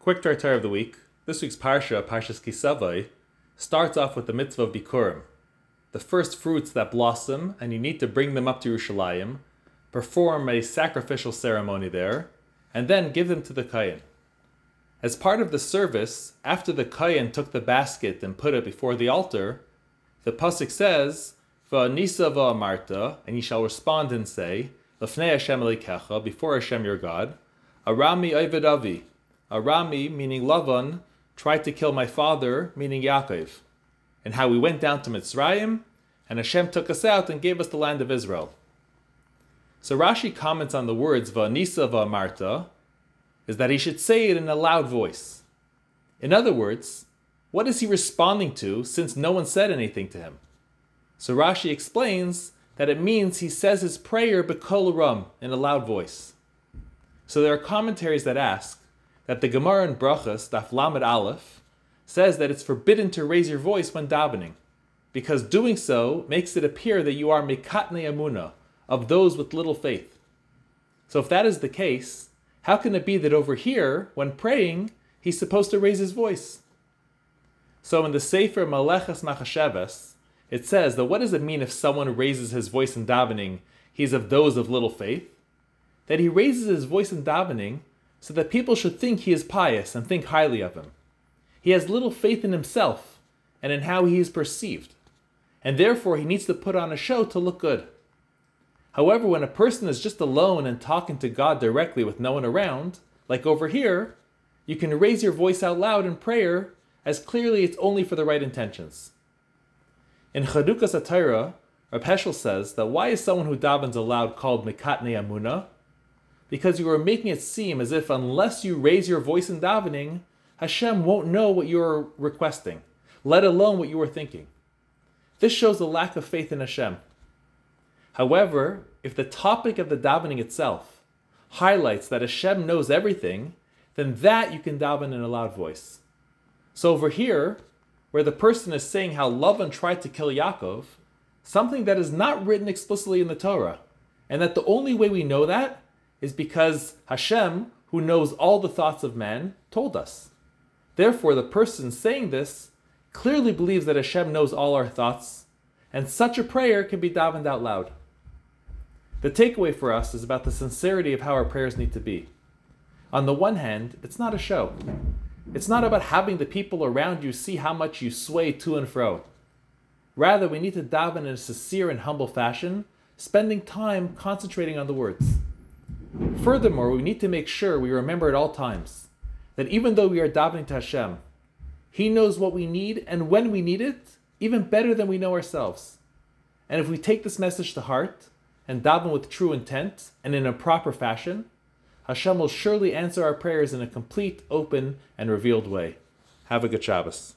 Quick Tartar of the week. This week's Parsha, Parshas Ki Savo, starts off with the mitzvah of Bikurim, the first fruits that blossom, and you need to bring them up to Yerushalayim, perform a sacrificial ceremony there, and then give them to the Kohen. As part of the service, after the Kohen took the basket and put it before the altar, the pasuk says, "Va'nisa va'amarta," and he shall respond and say, "Lefnei Hashem Elokecha," before Hashem your God, "Arami Oived Avi." Arami, meaning Lavan, tried to kill my father, meaning Yaakov, and how we went down to Mitzrayim, and Hashem took us out and gave us the land of Israel. So Rashi comments on the words Va'nisa va'amarta, is that he should say it in a loud voice. In other words, what is he responding to since no one said anything to him? So Rashi explains that it means he says his prayer bekol rum in a loud voice. So there are commentaries that ask that the Gemara in Brachos, Daf Lamed Aleph, says that it's forbidden to raise your voice when davening, because doing so makes it appear that you are mikatne amuna, of those with little faith. So if that is the case, how can it be that over here, when praying, he's supposed to raise his voice? So in the Sefer Maleches Machasheves, it says that what does it mean if someone raises his voice in davening, he's of those of little faith? That he raises his voice in davening so that people should think he is pious and think highly of him. He has little faith in himself and in how he is perceived, and therefore he needs to put on a show to look good. However, when a person is just alone and talking to God directly with no one around, like over here, you can raise your voice out loud in prayer as clearly it's only for the right intentions. In Chadukas Rab Heschel says that why is someone who davens aloud called Mikatne Amuna? Because you are making it seem as if unless you raise your voice in davening, Hashem won't know what you are requesting, let alone what you are thinking. This shows a lack of faith in Hashem. However, if the topic of the davening itself highlights that Hashem knows everything, then that you can daven in a loud voice. So over here, where the person is saying how Lavan tried to kill Yaakov, something that is not written explicitly in the Torah, and that the only way we know that is because Hashem, who knows all the thoughts of man, told us. Therefore, the person saying this clearly believes that Hashem knows all our thoughts, and such a prayer can be davened out loud. The takeaway for us is about the sincerity of how our prayers need to be. On the one hand, it's not a show. It's not about having the people around you see how much you sway to and fro. Rather, we need to daven in a sincere and humble fashion, spending time concentrating on the words. Furthermore, we need to make sure we remember at all times that even though we are davening to Hashem, He knows what we need and when we need it, even better than we know ourselves. And if we take this message to heart and daven with true intent and in a proper fashion, Hashem will surely answer our prayers in a complete, open, and revealed way. Have a good Shabbos.